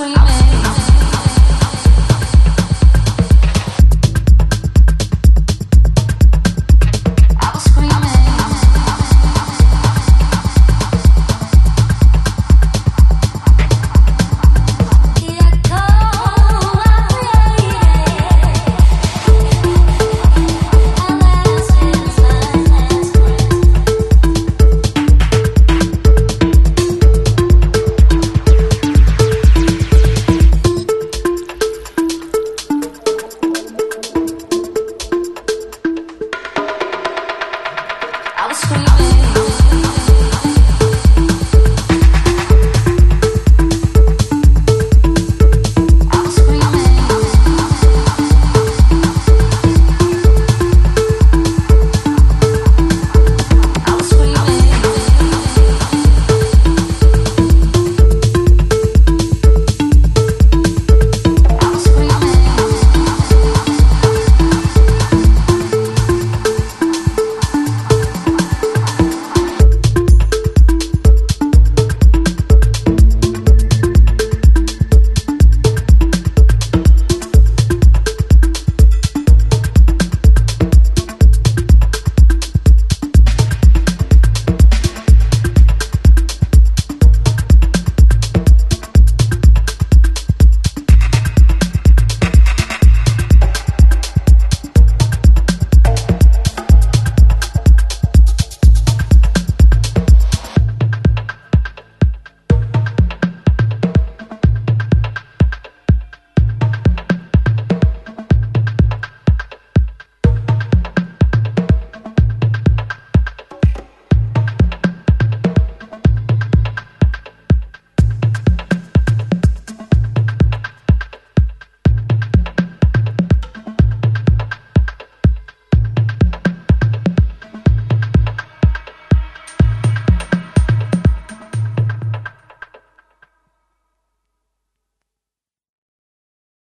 screaming.